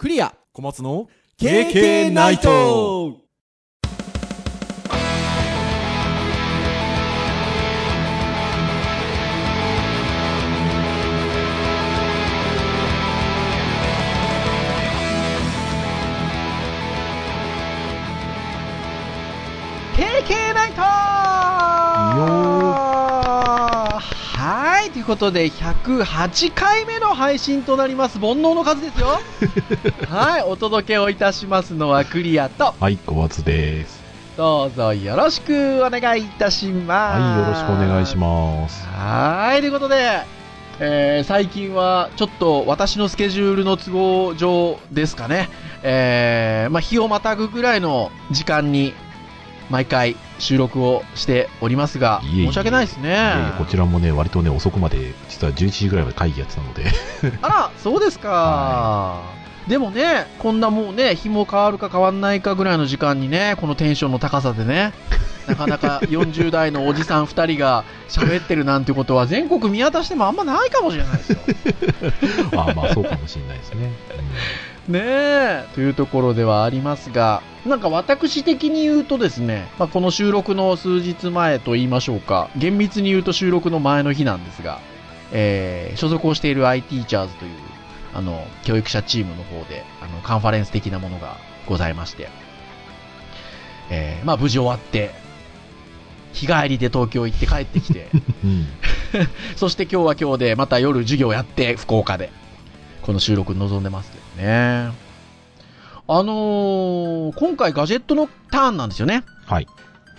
クリア。小松の KK ナイトことで108回目の配信となります。煩悩の数ですよ。はいお届けをいたしますのはクリアと。はい、小松です。どうぞよろしくお願いいたします。はい、よろしくお願いします。はいということで、えー最近はちょっと私のスケジュールの都合上ですかね、えーまあ、日をまたぐぐらいの時間に毎回収録をしておりますが、いえいえ申し訳ないですね。いやいやこちらもね、割とね、遅くまで、実は11時ぐらいまで会議やってたので、あら、そうですか。でもね、こんなもうね、日も変わるか変わんないかぐらいの時間にね、このテンションの高さでね、なかなか40代のおじさん2人が 喋ってるなんてことは全国見渡してもあんまないかもしれないですよ。あまあそうかもしれないですね。ねえ、というところではありますが、なんか私的に言うとですね、まあ、この収録の数日前と言いましょうか、厳密に言うと収録の前の日なんですが、えー所属をしている iTeachers という、あの、教育者チームの方で、あの、カンファレンス的なものがございまして、えーまあ無事終わって、日帰りで東京行って帰ってきて、うん。うん。そして今日は今日でまた夜授業やって福岡でこの収録に臨んでますね。あのー今回ガジェットのターンなんですよね。はい。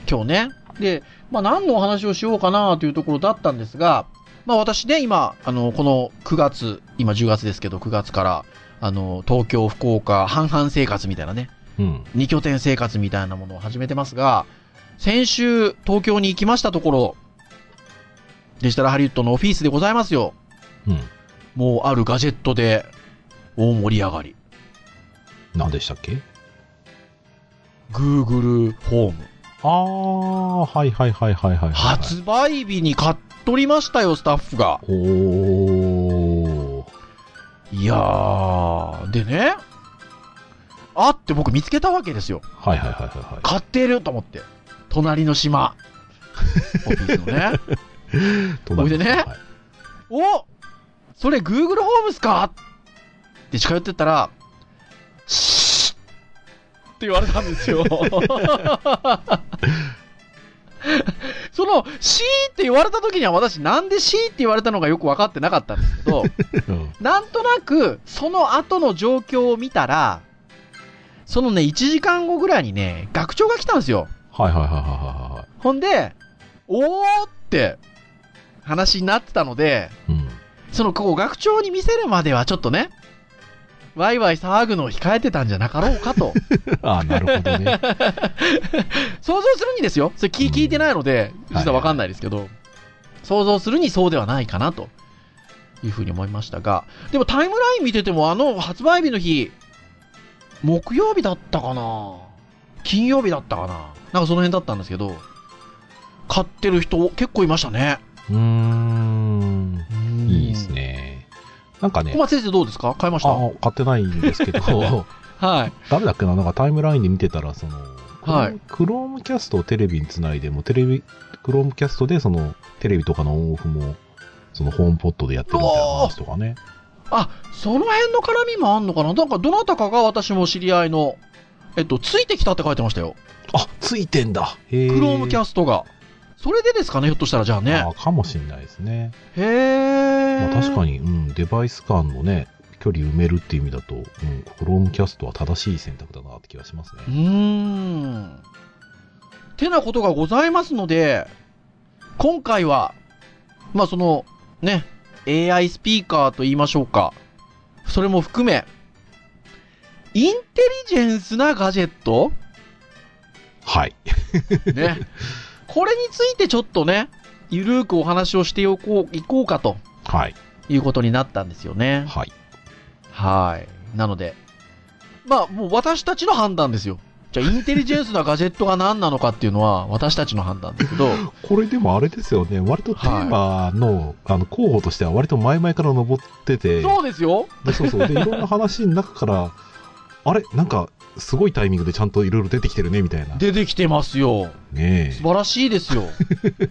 今日ね。で、まあ何のお話をしようかなというところだったんですが、まあ私ね、今、あの、この9月、今10月ですけど9月から、あの、東京、福岡、半々生活みたいなね、うん。二拠点生活みたいなものを始めてますが、先週東京に行きましたところ、デジタルハリウッドのオフィスでございますよ。うん。もうあるガジェットで大盛り上がり。何でしたっけ？Google ホーム。あー、はいはいはいはいはいはい。発売日に買っとりましたよ、スタッフが。おー。いやー、でね、あって僕見つけたわけですよ。はいはいはいはいはい。買ってると思って。隣の島。オフィスのね。隣ほいでねはいおそれ Google ホームっすか？って近寄ってったら、シーッって言われたんですよ。その、シーって言われた時には私なんでシーって言われたのかよく分かってなかったんですけど、うんなんとなくその後の状況を見たら、そのね、1時間後ぐらいにね、学長が来たんですよ。はいはいはいはいはいはい。ほんで、おーって話になってたので、うん。その、こう、学長に見せるまではちょっとね、ワイワイ騒ぐのを控えてたんじゃなかろうかと。あー、なるほどね。想像するにですよ。それ聞聞いてないので、実はわかんないですけど、想像するにそうではないかなというふうに思いましたが、でもタイムライン見てても、あの発売日の日、木曜日だったかな？金曜日だったかな？なんかその辺だったんですけど、買ってる人結構いましたね。うーん。いいですね。ね。なんかね小、松先生どうですか？買いました？あ、買ってないんですけど、はい。誰だっけな？なんかタイムラインで見てたら、その、はいクロームキャストをテレビにつないでも、テレビ、クロームキャストでその、テレビとかのオンオフも、そのホームポットでやってるみたいな話とかね。あ、その辺の絡みもあんのかな？なんかどなたかが私も知り合いの、えっと、ついてきたって書いてましたよ。あ、ついてんだへクロームキャスストが。それでですかねひょっとしたらじゃあね。あかもしれないですね。へー。まあ、確かに、うん、デバイス間のね、距離埋めるっていう意味だと、うん、クロームキャストは正しい選択だなって気がしますねう。ーん。てなことがございますので、今回は、まあその、ね、AI スピーカーと言いましょうか。それも含め、インテリジェンスなガジェット？はい。ね。これについてちょっとね、ゆるーくお話をしておこう、いこうかとはい。いうことになったんですよね。はい。はい。なので、まあもう私たちの判断ですよ。じゃあ インテリジェンスなガジェットが何なのかっていうのは私たちの判断ですけど、これでもあれですよね、割とテーマの,、あの候補としては割と前々から登ってて、そうですよ。でそうそう。で、いろんな話の中から、あれ？なんか、すごいタイミングでちゃんといろいろ出てきてるね、みたいな。出てきてますよ。ね素晴らしいですよ。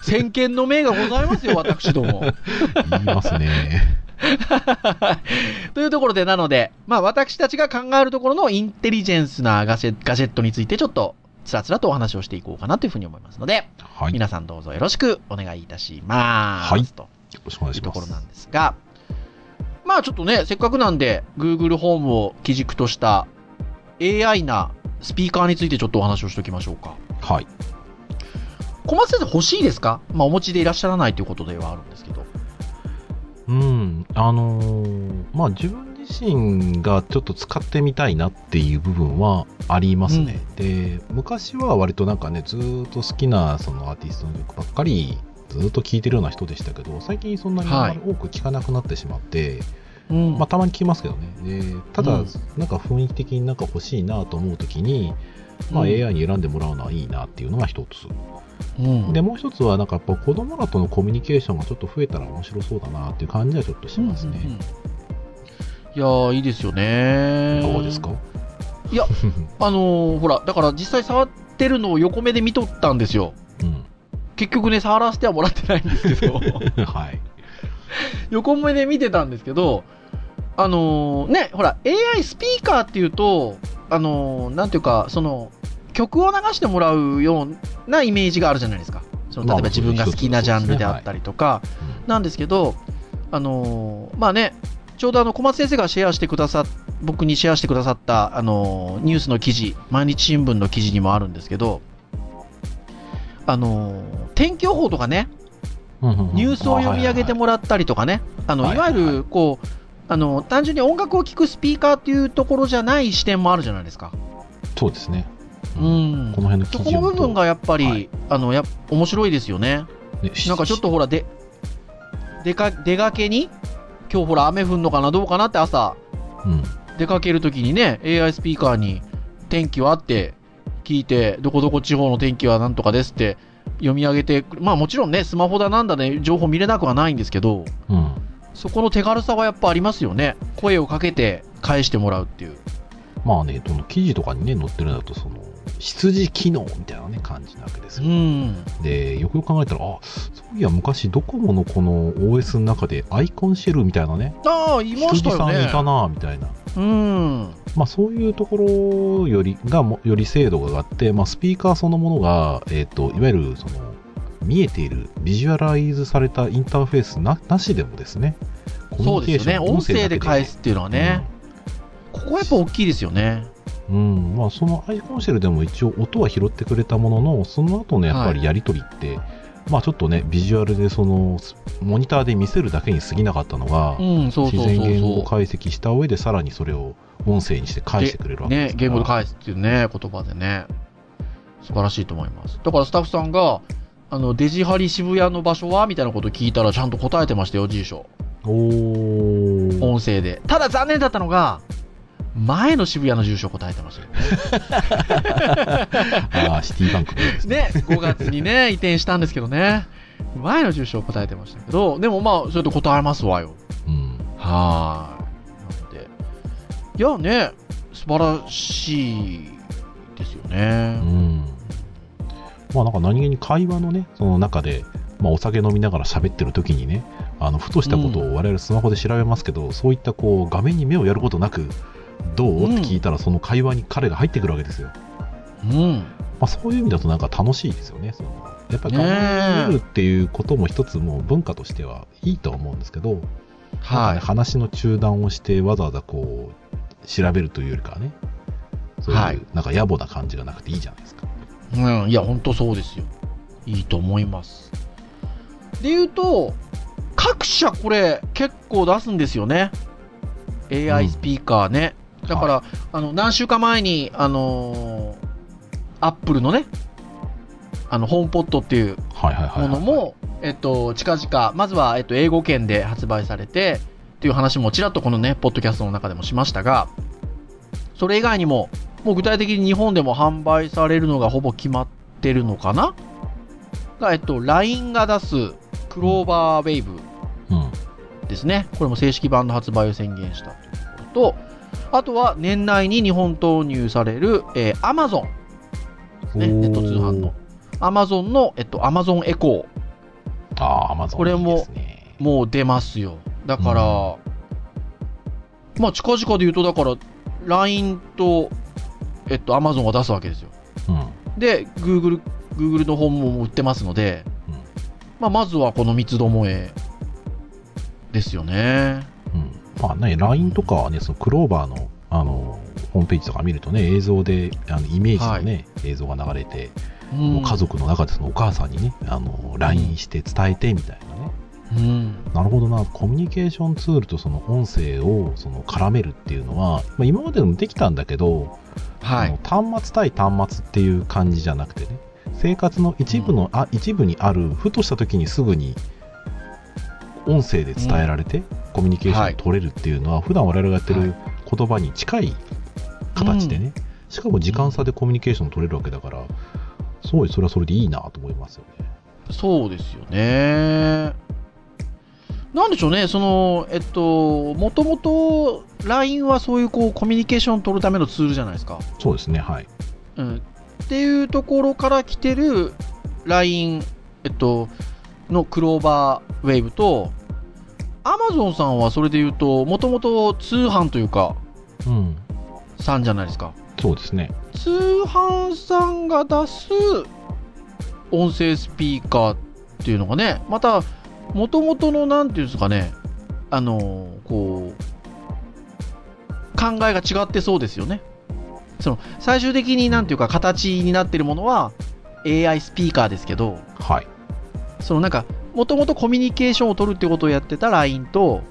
先見の明がございますよ、私ども。え。言いますね。というところで、なので、まあ私たちが考えるところのインテリジェンスなガジェガジェットについてちょっとつらつらとお話をしていこうかなというふうに思いますので、はい。よ皆さんどうぞよろしくお願いいたします。はいと。いうところなんですが、まあちょっとね、せっかくなんで、Google ホームを基軸とした AI なスピーカーについてちょっとお話をしておきましょうか。はい。小松先生欲しいですか？まあお持ちでいらっしゃらないということではあるんですけど。うん。あのーまあ自分自身がちょっと使ってみたいなっていう部分はありますね。で、昔は割となんかね、ずーっと好きなそのアーティストの曲ばっかりずーっと聴いてるような人でしたけど、最近そんなにあんまり多く聴かなくなってしまって、うんまあたまに聞きますけどね。で、ただ、うんなんか雰囲気的になんか欲しいなと思うときに、まあうん AI に選んでもらうのはいいなっていうのが一つ。うんで、もう一つはなんかやっぱ子供らとのコミュニケーションがちょっと増えたら面白そうだなっていう感じはちょっとしますね。うんうんうんいやー、いいですよね。どうですか？いや あのーほら、だから実際触ってるのを横目で見とったんですよ。うん。結局ね、触らせてはもらってないんですけど、はい。横目で見てたんですけど、あのーね、ほら、AI スピーカーっていうと、あのーなんていうか、その、曲を流してもらうようなイメージがあるじゃないですか。その例えばまあ自分が好きなジャンルであったりとか、うんなんですけど、あのーまあね、ちょうどあの小松先生がシェアしてくださっ僕にシェアしてくださった、あのーニュースの記事、毎日新聞の記事にもあるんですけど、あのー天気予報とかね、ニュースを読み上げてもらったりとかね、あの、はいわゆる、こう、あの、単純に音楽を聴くスピーカーっていうところじゃない視点もあるじゃないですか。そうですね。うんこの辺の記そこの部分がやっぱり、はいあの、やっ面白いですよね。ねなんかちょっとほら、で、出か、出かけに、今日ほら雨降んのかなどうかなって朝、うん。出かけるときにね、AI スピーカーに天気はあって聞いて、どこどこ地方の天気はなんとかですって読み上げて、まあもちろんね、スマホだなんだね、情報見れなくはないんですけど、うん。そこの手軽さはやっぱありますよね。声をかけて返してもらうっていう。まあね、記事とかにね、載ってるんだと、その、羊機能みたいなね、感じなわけですうよ。ん。で、よくよく考えたら、あ、そういや、昔ドコモのこの OS の中でアイコンシェルみたいなね、ああ、いました羊さんいよね。たな、みたいな。うん。まあそういうところよりがも、より精度が上がって、まあスピーカーそのものが、えっ、と、いわゆるその、見えている、ビジュアライズされたインターフェースななしでもですね、そうですよね。音声で返すす。っていうのはね、ここはやっぱ大きいですよね。うん、まあそのアイコンシェルでも一応音は拾ってくれたものの、その後のやっぱりやり取りって、まあちょっとね、ビジュアルでその、モニターで見せるだけに過ぎなかったのが、うん、そうそう自然言語解析した上でさらにそれを音声にして返してくれるう。わけです、ね言語で返すっていうね、言葉でね。素晴らしいと思います。だからスタッフさんが、あの、デジハリ渋谷の場所はみたいなこと聞いたらちゃんと答えてましたよ、住所。おー。音声で。ただ残念だったのが、前の渋谷の住所を答えてましたよね。ああ、シティバンクのですね。ね、5月にね、移転したんですけどね。前の住所を答えてましたけど、でもまあ、それで答えますわよ。うん。はーい。なので、いやね、素晴らしいですようね。ん。まあなんか何気に会話のね、その中で、まあお酒飲みながら喋ってる時にね、あの、ふとしたことを我々スマホで調べますけど、そういったこう、画面に目をやることなく、どう？うんって聞いたらその会話に彼が入ってくるわけですよ。うん。まあそういう意味だとなんか楽しいですよね。そのやっぱり画面を見るっていうことも一つもう文化としてはいいとは思うんですけど、はね話の中断をしてわざわざこう、調べるというよりかはね、そういう、はいなんか野暮な感じがなくていいじゃないですか。い。うん、いや、ほんとそうですよ。いいと思います。で言うと、各社これ結構出すんですよね。AI スピーカーね。だから、あの、何週間前に、あのーアップルのね、あの、ホームポットっていうはいはいはい、はい。ものも、えっと、近々、まずは、えっと、英語圏で発売されて、っていう話もちらっとこのね、ポッドキャストの中でもしましたが、それ以外にも、もう具体的に日本でも販売されるのがほぼ決まってるのかな？が、えっと、LINE が出すクローバーウェイブうん。ですね。これも正式版の発売を宣言したというところと、あとは年内に日本投入される、えー、Amazon、ね、ネット通販の。Amazon の、えっと、Amazon エコー。ああ、Amazon これも、もう出ますよ。だから、うん、まあ、近々で言うと、だから、LINE と、えっと、Amazon が出すわけですよ。うん、で、Google、Google の本も売ってますので、うん、まあ、まずはこの三つどもえですよね。うん。まあね、LINE とかはね、そのクローバーの、あの、ホームページとか見るとね、映像で、あのイメージのね、はい、映像が流れて、うん、もう家族の中でそのお母さんにね、あの、LINE して伝えてみたいなね。うん、なるほどな、コミュニケーションツールとその音声をその絡めるっていうのは、まあ、今までもできたんだけど、はい、端末対端末っていう感じじゃなくてね、生活の一部の、うん、あ一部にある、ふとした時にすぐに音声で伝えられて、コミュニケーションを取れるっていうのは、はい、普段我々がやってる言葉に近い形でね、しかも時間差でコミュニケーション取れるわけだから、すごいそれはそれでいいなと思いますよね。そうですよね。なんでしょうね、その、えっと、もともと LINE はそういうこうコミュニケーションを取るためのツールじゃないですか。そうですね、はい。うん、っていうところから来てる LINE、えっと、のクローバーウェーブと、アマゾンさんはそれで言うと、もともと通販というか、うん、さんじゃないですか。そうですね。通販さんが出す音声スピーカーっていうのがね、また、もともとの、なんていうんですかね、あのこう、考えが違ってそうですよね。その、最終的になんていうか、形になってるものは、AI スピーカーですけど、はい。そのなんか、もともとコミュニケーションを取るってことをやってた LINE と、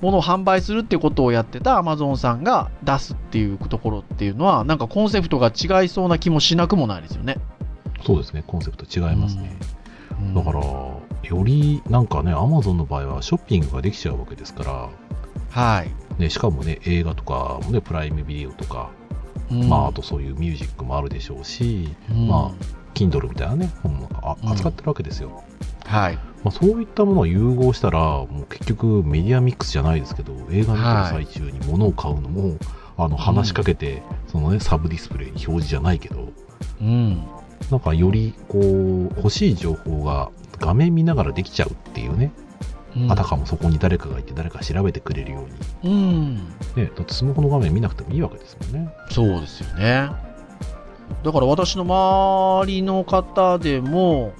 ものを販売するってことをやってた Amazon さんが出すっていうところっていうのは、なんかコンセプトが違いそうな気もしなくもないですよね。そうですね、コンセプト違いますね。うん、だから、よりなんかね、Amazon の場合はショッピングができちゃうわけですから、はい。ね、しかもね、映画とかもね、プライムビデオとか、うん、まあ、あとそういうミュージックもあるでしょうし、うん、まあ、Kindle みたいなね、本も扱ってるわけですよ。はい。まあ、そういったものを融合したら、もう結局メディアミックスじゃないですけど、映画見てる最中に物を買うのも、はい、あの話しかけて、そのね、サブディスプレイに表示じゃないけど、うん。なんかより、こう、欲しい情報が画面見ながらできちゃうっていうね。うん、あたかもそこに誰かがいて誰か調べてくれるように。うん。ね、だってスマホの画面見なくてもいいわけですもんね。そうですよね。だから私の周りの方でも、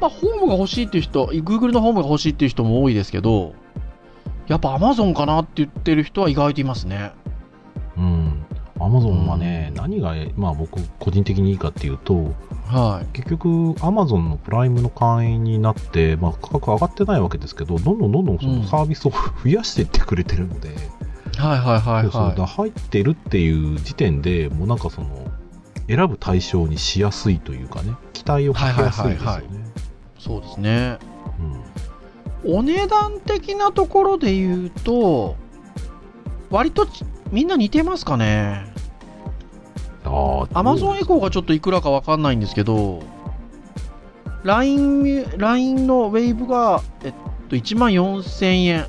まあ、ホームが欲しいっていう人、Google のホームが欲しいっていう人も多いですけど、やっぱ Amazon かなって言ってる人は意外といますね。うん。Amazon はね、うん、何が、まあ僕、個人的にいいかっていうと、はい、結局、Amazon のプライムの会員になって、まあ、価格上がってないわけですけど、どんどんどんどんそのサービスを増やしていってくれてるので、うん、はいはいはい、はい、そうそう入ってるっていう時点でもうなんかその、選ぶ対象にしやすいというかね、期待をかけやすいですよね。はいはいはいはいそうですね。うん、お値段的なところで言うと、割とみんな似てますかね。アマゾンエコーがちょっといくらかわかんないんですけど、LINE, LINE のウェイブが、えっと、1万4000円。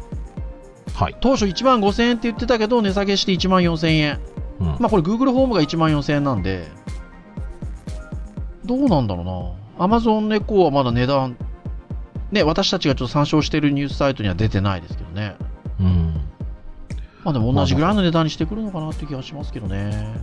はい。当初1万5000円って言ってたけど、値下げして1万4000円。うん、まあこれ Google ホームが1万4000円なんで、どうなんだろうな。アマゾンエコーはまだ値段、ね、私たちがちょっと参照しているニュースサイトには出てないですけどね。うん。まあでも同じぐらいの値段にしてくるのかなって気がしますけどね。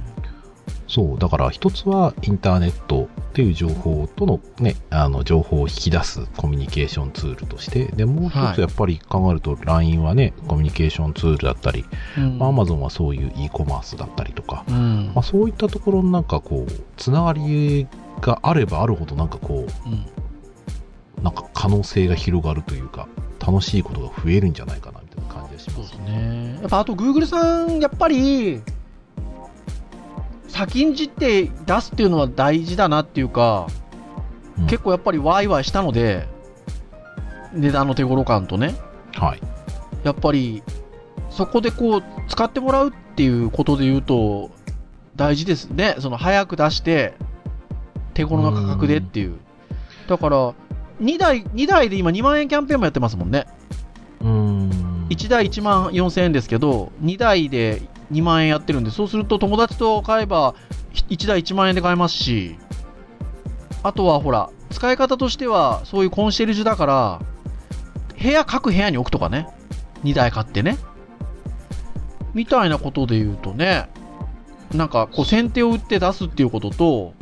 そう、だから一つはインターネットっていう情報とのね、あの情報を引き出すコミュニケーションツールとして、で、もう一つやっぱり考えると LINE はね、コミュニケーションツールだったり、うん、まあ、Amazon はそういう e コマースだったりとか、うん、まあ、そういったところのなんかこう、つながりがあればあるほどなんかこう、うん、なんか可能性が広がるというか楽しいことが増えるんじゃないかなみたいな感じがしますね。やっぱあと Google さんやっぱり先んじって出すっていうのは大事だなっていうか、うん、結構やっぱりワイワイしたので値段の手頃感とね、はい、やっぱりそこでこう使ってもらうっていうことで言うと大事ですねその早く出して手頃な価格でっていう。だから、2台、2台で今2万円キャンペーンもやってますもんね。うん。1台1万4000円ですけど、2台で2万円やってるんで、そうすると友達と買えば1台1万円で買えますし、あとはほら、使い方としてはそういうコンシェルジュだから、部屋、各部屋に置くとかね。2台買ってね。みたいなことで言うとね、なんかこう先手を打って出すっていうことと、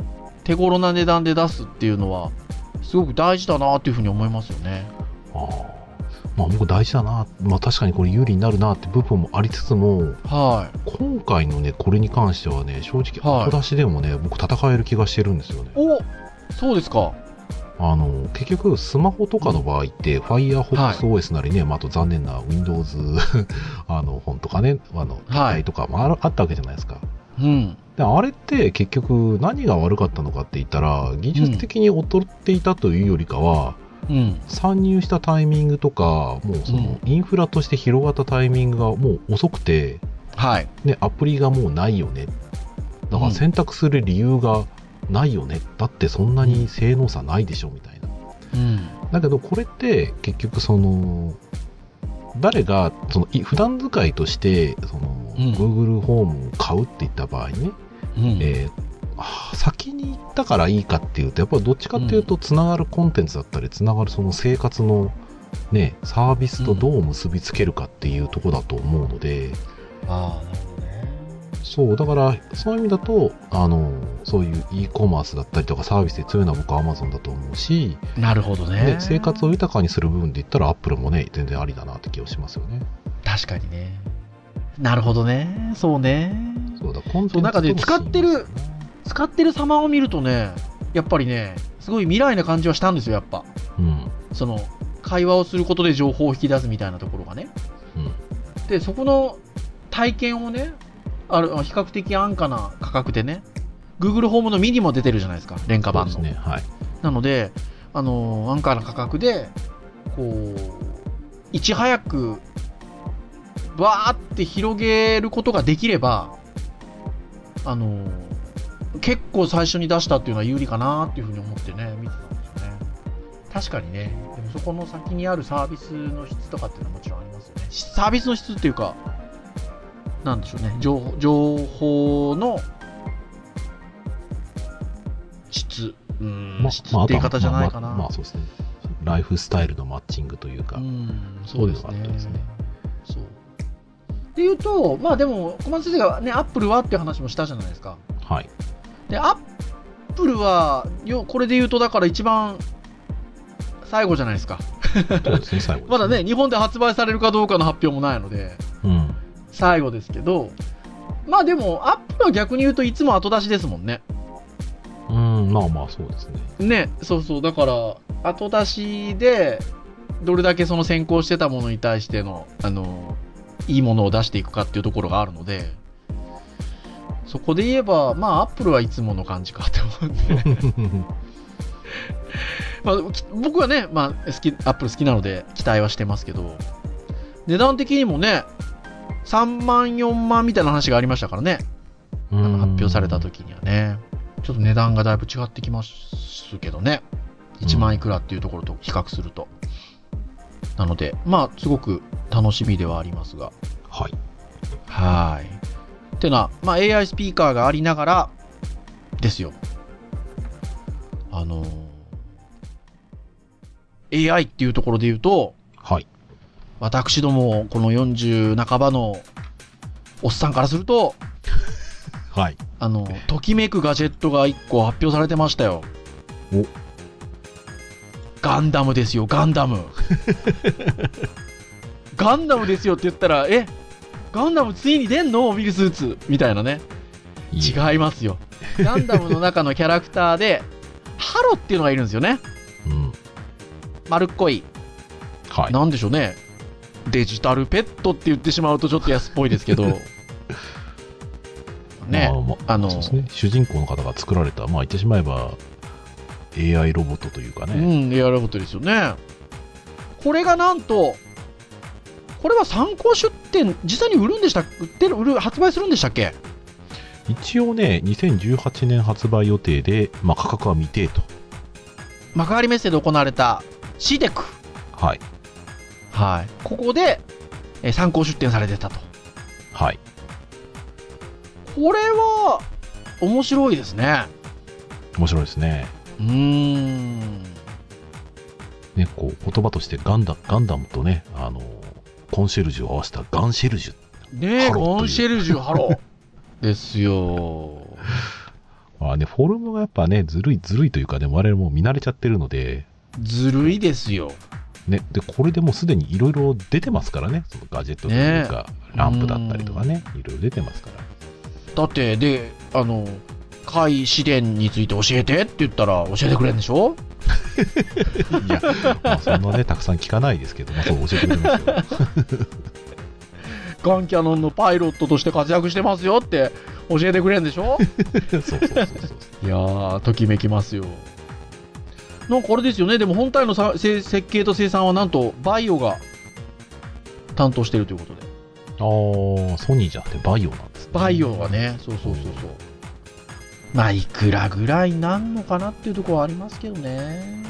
手頃な値段で出すっていうのは、すごく大事だなっていうふうに思いますよね。あまあ、僕大事だな、まあ、確かにこれ有利になるなって部分もありつつも、はい、今回のねこれに関してはね正直後出しでもね、はい、僕戦える気がしてるんですよね。おそうですか。あの結局スマホとかの場合って、うん、FirefoxOS なりね、はい、まあ、あと残念な Windows あの本とかねあの機械とかもあ,、あったわけじゃないですか、うん、であれって結局何が悪かったのかって言ったら技術的に劣っていたというよりかは、うん、参入したタイミングとかもうそのインフラとして広がったタイミングがもう遅くて、はい、ね、アプリがもうないよね。だから選択する理由がないよね、だってそんなに性能差ないでしょみたいな、うん、だけどこれって結局その誰がその普段使いとしてその、うん、Google ホームを買うっていった場合ね、うん、えー、先に行ったからいいかっていうとやっぱりどっちかっていうとつながるコンテンツだったりつながるその生活のねサービスとどう結びつけるかっていうとこだと思うので、ああなるほどね。そうだからそういう意味だとあのそういう e コマースだったりとかサービスで強いのは僕は Amazon だと思うしなるほどね。生活を豊かにする部分で言ったら Apple もね全然ありだなって気がしますよね。確かにね。なるほどね。そうね。そうだコンテンツ中で使ってる使ってる様を見るとねやっぱりねすごい未来な感じはしたんですよやっぱ、うん、その会話をすることで情報を引き出すみたいなところがね、うん、でそこの体験をねある比較的安価な価格でね Google ホームのミニも出てるじゃないですか廉価版の、ねはい、なのであの安価な価格でこういち早くバーって広げることができればあの結構最初に出したっていうのは有利かなっていうふうに思ってね見てたんですよね。確かにね。でもそこの先にあるサービスの質とかっていうのはもちろんありますよね。サービスの質っていうかなんでしょうね。情報情報の質。うん、ま、質って言い方じゃないかな、まあ、まあ、そうですね。ライフスタイルのマッチングというか、うん、そうですね。ですね。そう。っていうとまあでも小松先生がねアップルはっていう話もしたじゃないですか。はいでアップルはよこれで言うとだから一番最後じゃないですか。すね、まだね日本で発売されるかどうかの発表もないので、うん、最後ですけどまあでもアップルは逆に言うといつも後出しですもんね。うんまあまあそうですね。ねそうそう。だから後出しでどれだけその先行してたものに対してのあのいいものを出していくかっていうところがあるのでそこで言えばまあアップルはいつもの感じかって思うんで まあ、僕はね、まあ、好きアップル好きなので期待はしてますけど値段的にもね3万4万みたいな話がありましたからねあの発表された時にはねちょっと値段がだいぶ違ってきますけどね。1万いくらっていうところと比較すると。なので、まあ、すごく楽しみではありますが。はい。はい。っていうのは、まあ、AI スピーカーがありながら、ですよ。あのー、AI っていうところで言うと、はい。私ども、この40半ばのおっさんからすると、はい。あの、ときめくガジェットが1個発表されてましたよ。おガンダムですよ、ガンダム。ガンダムですよって言ったら、え？ガンダムついに出んの？モビルスーツみたいなね。違いますよ。ガンダムの中のキャラクターで、ハロっていうのがいるんですよね。うん。丸っこい。はい。なんでしょうね。デジタルペットって言ってしまうとちょっと安っぽいですけど。ね、まあ、まあ、あのね、主人公の方が作られた、まあ言ってしまえば AI ロボットというかね。うん、AI ロボットですよね。これがなんと、これは参考出展、実際に売るんでした売ってる、売る、発売するんでしたっけ？一応ね、2018年発売予定で、まあ、価格は未定と。幕張メッセで行われた CDEC。はい。はい。ここで、え参考出展されてたと。はい。これは、面白いですね。面白いですね。うーん。ね、こう、言葉としてガンダガンダムとね、あの、コンシェルジュを合わせたガンシェルジュ。ねえ、ガンシェルジュハロ。ですよ。まあね、フォルムがやっぱね、ずるい、ずるいというかね、我々もう見慣れちゃってるので、ずるいですよ。ね、で、これでもうすでにいろいろ出てますからね、そのガジェットというか、ランプだったりとかね、いろいろ出てますから。だって、で、あの、怪試練について教えてって言ったら教えてくれるんでしょ？いや、まあ、そんなね、たくさん聞かないですけど、まあ、そう教えてくれますよ。ガンキャノンのパイロットとして活躍してますよって教えてくれるんでしょ？そうそうそうそう。いやー、ときめきますよ。なんかあれですよね、でも本体のさせ設計と生産はなんとバイオが担当してるということで。ああ、ソニーじゃなくてバイオなんですね。バイオがね、そうそうそうそう。まあ、いくらぐらいなんのかなっていうところはありますけどね。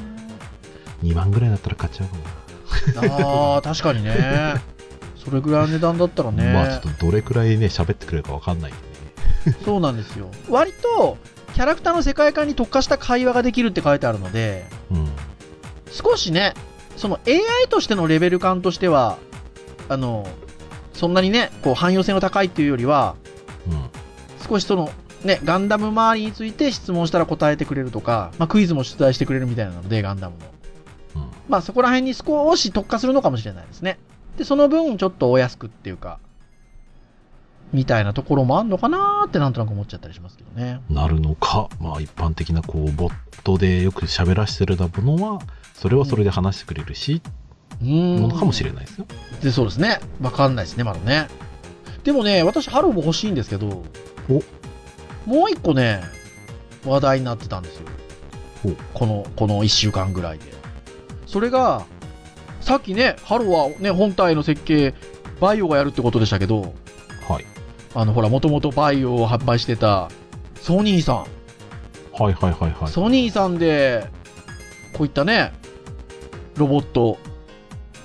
2万ぐらいだったら買っちゃうかもああ、確かにね。それぐらいの値段だったらな。ね。まあ、ちょっとどれくらいね、喋ってくれるかわかんないんでね。そうなんですよ。割と、キャラクターの世界観に特化した会話ができるって書いてあるので、うん。少しね、その AI としてのレベル感としては、あの、そんなにね、こう汎用性の高いっていうよりは、うん。少しその、ね、ガンダム周りについて質問したら答えてくれるとか、まあ、クイズも出題してくれるみたいなので、ガンダムの。うん。まあ、そこら辺に少し特化するのかもしれないですね。で、その分、ちょっとお安くっていうか、みたいなところもあんのかなーってなんとなく思っちゃったりしますけどね。なるのか、まあ一般的なこう、ボットでよく喋らせてるものは、それはそれで話してくれるし、うーん。ものかもしれないですよ。で、そうですね。わかんないですね、まだね。でもね、私、ハローも欲しいんですけど、おもう一個ね、話題になってたんですよ。この、この一週間ぐらいで。それが、さっきね、ハローはね、本体の設計、 VAIOがやるってことでしたけど、はい。あの、ほら、もともと VAIOを販売してた、ソニーさん。はいはいはいはい。ソニーさんで、こういったね、ロボット、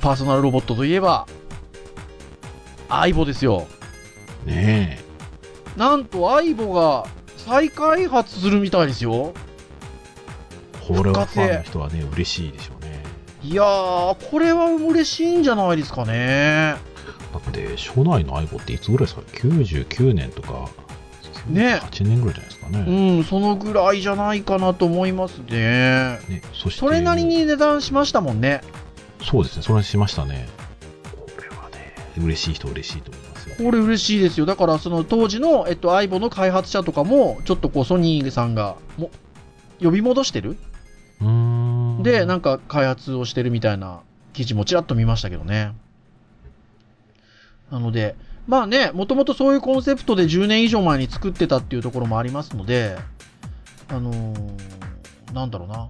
パーソナルロボットといえば、アイボですよ。ねなんとアイボが再開発するみたいですよ。え。これはファンの人はね、嬉しいでしょうね。いやー、これは嬉しいんじゃないですかね。だって、初代の相棒っていつぐらいですか ?99 年とか、ね8年ぐらいじゃないですかうね。ん、そのぐらいじゃないかなと思いますね。ねそしてそれなりに値段しましたもんね。そうですね、それしましたね。これはね、嬉しい人嬉しいと思いますよ。これ嬉しいですよ。だから、その当時の、えっと、アイボの開発者とかも、ちょっとこう、ソニーさんが、も、呼び戻してる？うーん。で、なんか開発をしてるみたいな記事もちらっと見ましたけどね。なので、まあね、もともとそういうコンセプトで10年以上前に作ってたっていうところもありますので、あのーなんだろうな。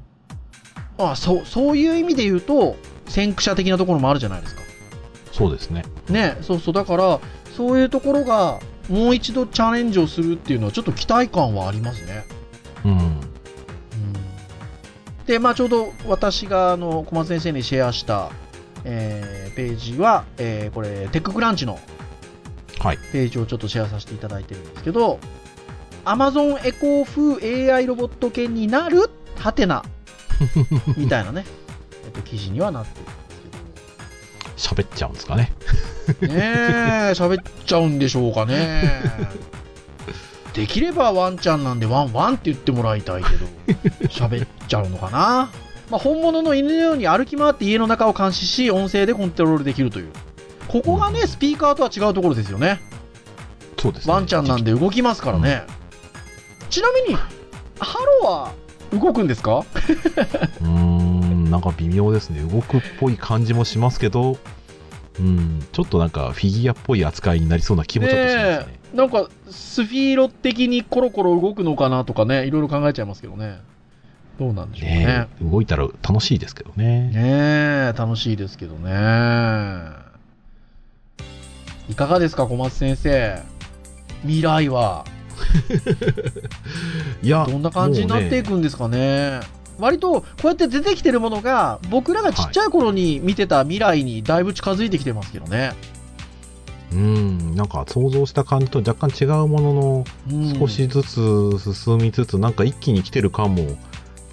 あそう、そういう意味で言うと、先駆者的なところもあるじゃないですか。そうですね。ね、そうそう、だから、そういうところが、もう一度チャレンジをするっていうのは、ちょっと期待感はありますね。うん。で、まあ、ちょうど私があの小松先生にシェアした、えーページは、えーこれ、テッククランチのはい。ページをちょっとシェアさせていただいてるんですけど、Amazon エコー風 AI ロボット犬になる？はてな、みたいなね、えっと、記事にはなってるんです喋っちゃうんですかね。ねえ、喋っちゃうんでしょうかね。できればワンちゃんなんでワンワンって言ってもらいたいけど、喋っちゃうのかな。まあ、本物の犬のように歩き回って家の中を監視し、音声でコントロールできるという。ここがね、スピーカーとは違うところですよね。そうですね。ワンちゃんなんで動きますからね。ちなみに、ハロは動くんですか？うーん、なんか微妙ですね。動くっぽい感じもしますけど、うん、ちょっとなんかフィギュアっぽい扱いになりそうな気もちょっとしますね。えなんか、スフィーロ的にコロコロ動くのかなとかね、いろいろ考えちゃいますけどね。どうなんでしょうね。ねえ動いたら楽しいですけどね。ねえ、楽しいですけどね。いかがですか、小松先生。未来は、いや、どんな感じになっていくんですかね。割と、こうやって出てきてるものが、僕らがちっちゃい頃に見てた未来にだいぶ近づいてきてますけどね。うん、なんか想像した感じと若干違うものの、うん少しずつ進みつつ、なんか一気に来てる感も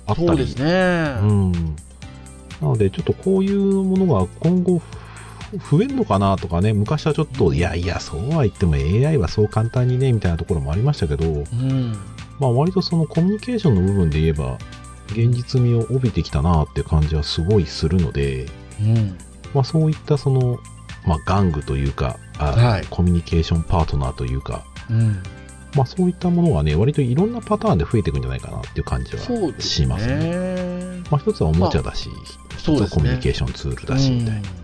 あったり。そうですね。うん。なので、ちょっとこういうものが今後ふ増えるのかなとかね、昔はちょっと、いやいや、そうは言っても AI はそう簡単にね、みたいなところもありましたけど、うん。まあ割とそのコミュニケーションの部分で言えば、現実味を帯びてきたなって感じはすごいするので、うん。まあそういったその、まあ玩具というか、あはいコミュニケーションパートナーというか、うん。まあそういったものがね、割といろんなパターンで増えていくんじゃないかなっていう感じはしますね。ね。まあ一つはおもちゃだし、そうですね一つはコミュニケーションツールだし、みたいな。うん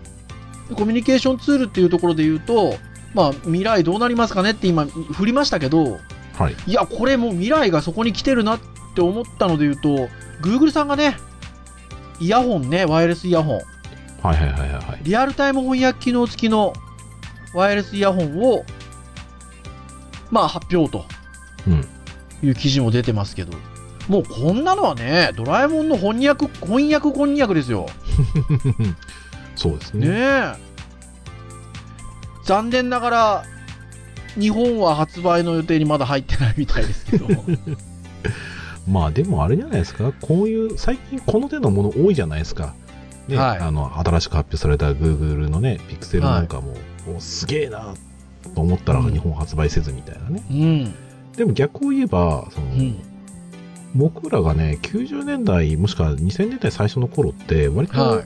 コミュニケーションツールっていうところで言うと、まあ、未来どうなりますかねって今、振りましたけど、はい。いや、これもう未来がそこに来てるなって思ったので言うと、Google さんがね、イヤホンね、ワイヤレスイヤホン、はいはいはいはいはい。リアルタイム翻訳機能付きのワイヤレスイヤホンを、まあ、発表とうん。いう記事も出てますけど、もうこんなのはね、ドラえもんの翻訳、翻訳こんにゃくですよ。そうですね。ねえ。残念ながら、日本は発売の予定にまだ入ってないみたいですけど。まあでもあれじゃないですか、こういう、最近この手のもの多いじゃないですか。ね、はいあの、新しく発表された Google のね、ピクセルなんかも、おすげえなと思ったらうん日本発売せずみたいなね。うん。でも逆を言えば、その、うん。僕らがね、90年代、もしくは2000年代最初の頃って、割とはい。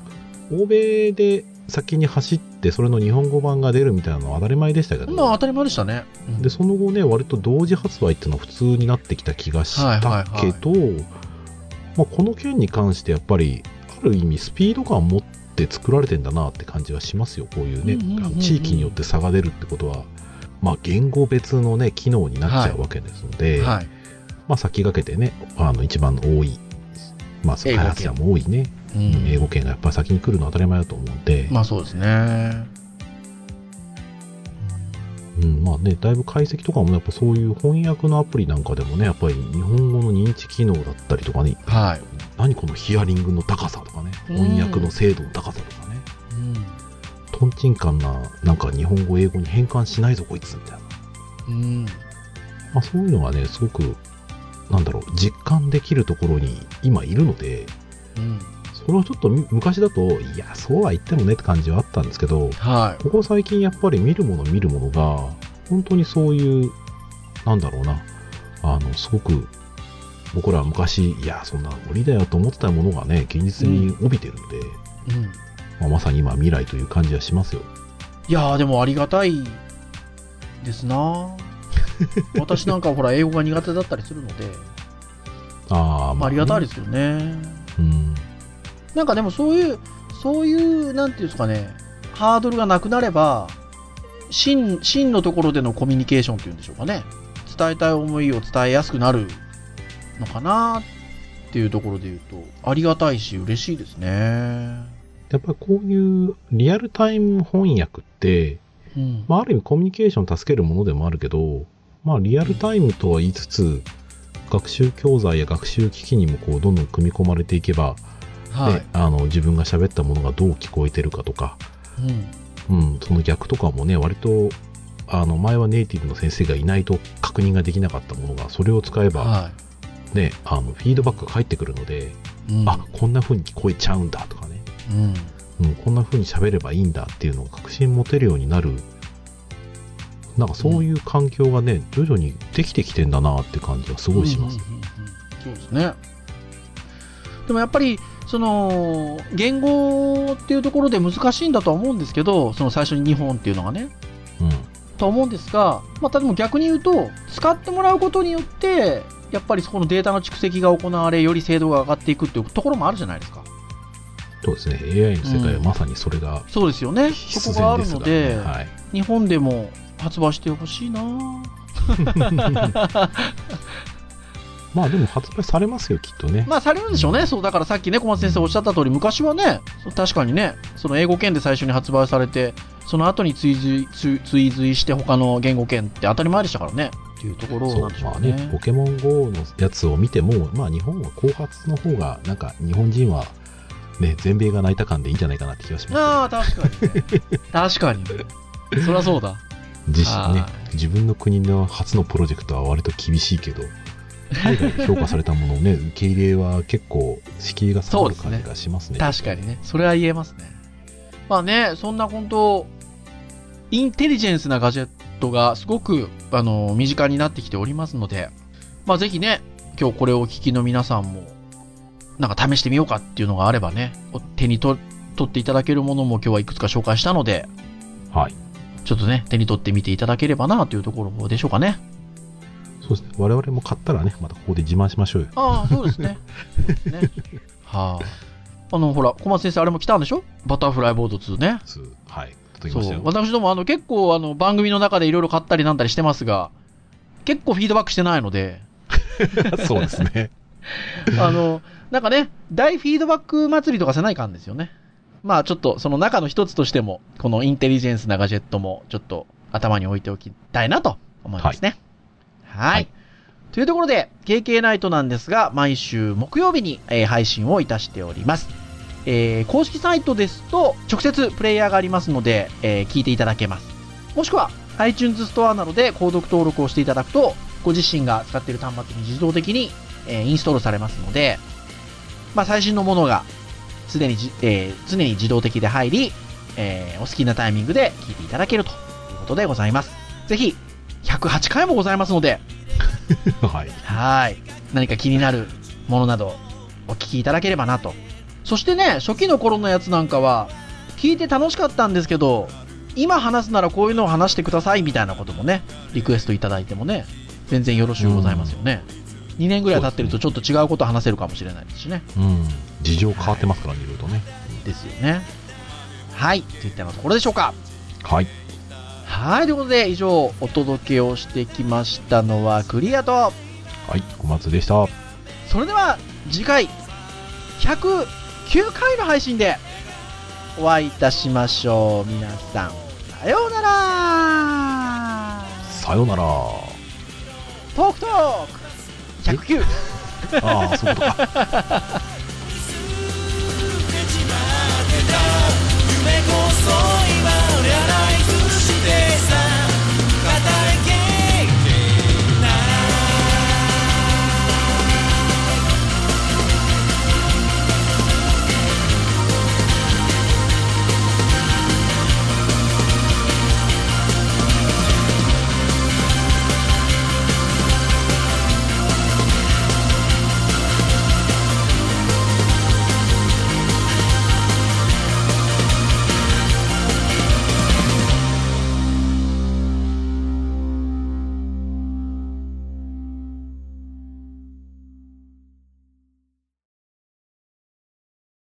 欧米で先に走って、それの日本語版が出るみたいなのは当たり前でしたけど、まあ当たり前でしたね。うん。で、その後ね、割と同時発売っていうのは普通になってきた気がしたけど、まあ、この件に関してやっぱり、ある意味スピード感を持って作られてんだなって感じはしますよ、こういうね、地域によって差が出るってことは、まあ、言語別のね、機能になっちゃうわけですので、はい。まあ、先駆けてね、あの、一番の多い、まあ、開発者も多いね、うん英語圏がやっぱり先に来るのは当たり前だと思うんで、まあそうですね。うん、まあね、だいぶ解析とかもやっぱそういう翻訳のアプリなんかでもね、やっぱり日本語の認知機能だったりとかね、はい。何このヒアリングの高さとかね、うん翻訳の精度の高さとかね、うん。トンチンカンな、なんか日本語、英語に変換しないぞこいつみたいな。うん。まあそういうのがね、すごく、なんだろう、実感できるところに今いるので、うん。それをちょっとみ昔だと、いや、そうは言ってもねって感じはあったんですけど、はい。ここ最近やっぱり見るもの見るものが、本当にそういう、なんだろうな、あの、すごく、僕らは昔、いや、そんな無理だよと思ってたものがね、現実に帯びてるんで、うん。まあ、まさに今未来という感じはしますよ。いやーでもありがたいですな 私なんかほら英語が苦手だったりするので、ああ、まあ、ありがたいでですよね。なんかでもそういう、そういう、なんていうんですかね、ハードルがなくなれば、真、真のところでのコミュニケーションっていうんでしょうかね。伝えたい思いを伝えやすくなるのかなっていうところで言うと、ありがたいし嬉しいですね。やっぱりこういうリアルタイム翻訳って、うん。まあ、ある意味コミュニケーションを助けるものでもあるけど、まあ、リアルタイムとは言いつつ、学習教材や学習機器にもこうどんどん組み込まれていけば、はいで。あの自分が喋ったものがどう聞こえてるかとか、うん。うん、その逆とかもね、割と、あの、前はネイティブの先生がいないと確認ができなかったものが、それを使えば、はね、あの、フィードバックが返ってくるので、い。うん、あ、こんな風に聞こえちゃうんだとかね、うん。うん、こんな風に喋ればいいんだっていうのを確信持てるようになる、なんかそういう環境がね、徐々にできてきてんだなって感じがすごいします。うんうんうんうんそうですね。でもやっぱり、その、言語っていうところで難しいんだとは思うんですけど、その最初に日本っていうのがね、うん。と思うんですが、まあ、でも逆に言うと、使ってもらうことによって、やっぱりそこのデータの蓄積が行われ、より精度が上がっていくっていうところもあるじゃないですか。そうですね。AI の世界はまさにそれがそうですよね。必そこがあるので、ね。はい。日本でも発売してほしいな まあでも発売されますよ、きっとね。まあ、されるんでしょうね。そう、だからさっきね、小松先生おっしゃった通り、昔はね、確かにね、その英語圏で最初に発売されて、その後に追随、追追随して他の言語圏って当たり前でしたからね。っていうところなんでしょまあねうね。、ポケモン GO のやつを見ても、まあ日本は後発の方が、なんか日本人は、ね、全米が泣いた感でいいんじゃないかなって気がしますああ、確かに、ね。確かに。そりゃそうだ。自身ねは、自分の国の初のプロジェクトは割と厳しいけど、海外で評価されたものをね、受け入れは結構敷居が下がる感じがしますね。確かにね。それは言えますね。まあね、そんな本当、インテリジェンスなガジェットがすごく、あの、身近になってきておりますので、まあぜひね、今日これをお聞きの皆さんも、なんか試してみようかっていうのがあればね、お手にと取っていただけるものも今日はいくつか紹介したので、はい。ちょっとね、手に取ってみていただければなというところでしょうかね。そうですね。我々も買ったらね、またここで自慢しましょうよ。ああ、そうですね。そうですね。はい、あ。の、ほら、小松先生、あれも来たんでしょ？バタフライボード2ね。つはい。そう。私どもあの結構あの番組の中でいろいろ買ったりなんだりしてますが結構フィードバックしてないので そうですね。あのなんかね大フィードバック祭りとかせないかんですよねまあちょっとその中の一つとしてもこのインテリジェンスなガジェットもちょっと頭に置いておきたいなと思いますねはいはい。というところで KK ナイトなんですが毎週木曜日に、えー配信をいたしております。えー公式サイトですと直接プレイヤーがありますので、えー聞いていただけます。もしくは iTunes ストアなどで購読登録をしていただくとご自身が使っている端末に自動的に、えーインストールされますので、まあ、最新のものがすでにじ、えー常に自動的で入り、えーお好きなタイミングで聞いていただけるということでございます。ぜひ108回もございますので はい。はい。何か気になるものなどお聞きいただければなと。そしてね、初期の頃のやつなんかは、聞いて楽しかったんですけど、今話すならこういうのを話してくださいみたいなこともね、リクエストいただいてもね、全然よろしゅうございますよね。2年ぐらい経ってるとちょっと違うこと話せるかもしれないですしね。うん。事情変わってますからね、いろいろとね。ですよね。はい。といったようなところでしょうか。はい。はい。ということで、以上、お届けをしてきましたのはクリアと、はい。小松でした。それでは次回109回の配信でお会いいたしましょう皆さんさようならさよなら。トークトーク109ああ、そうか。夢こそ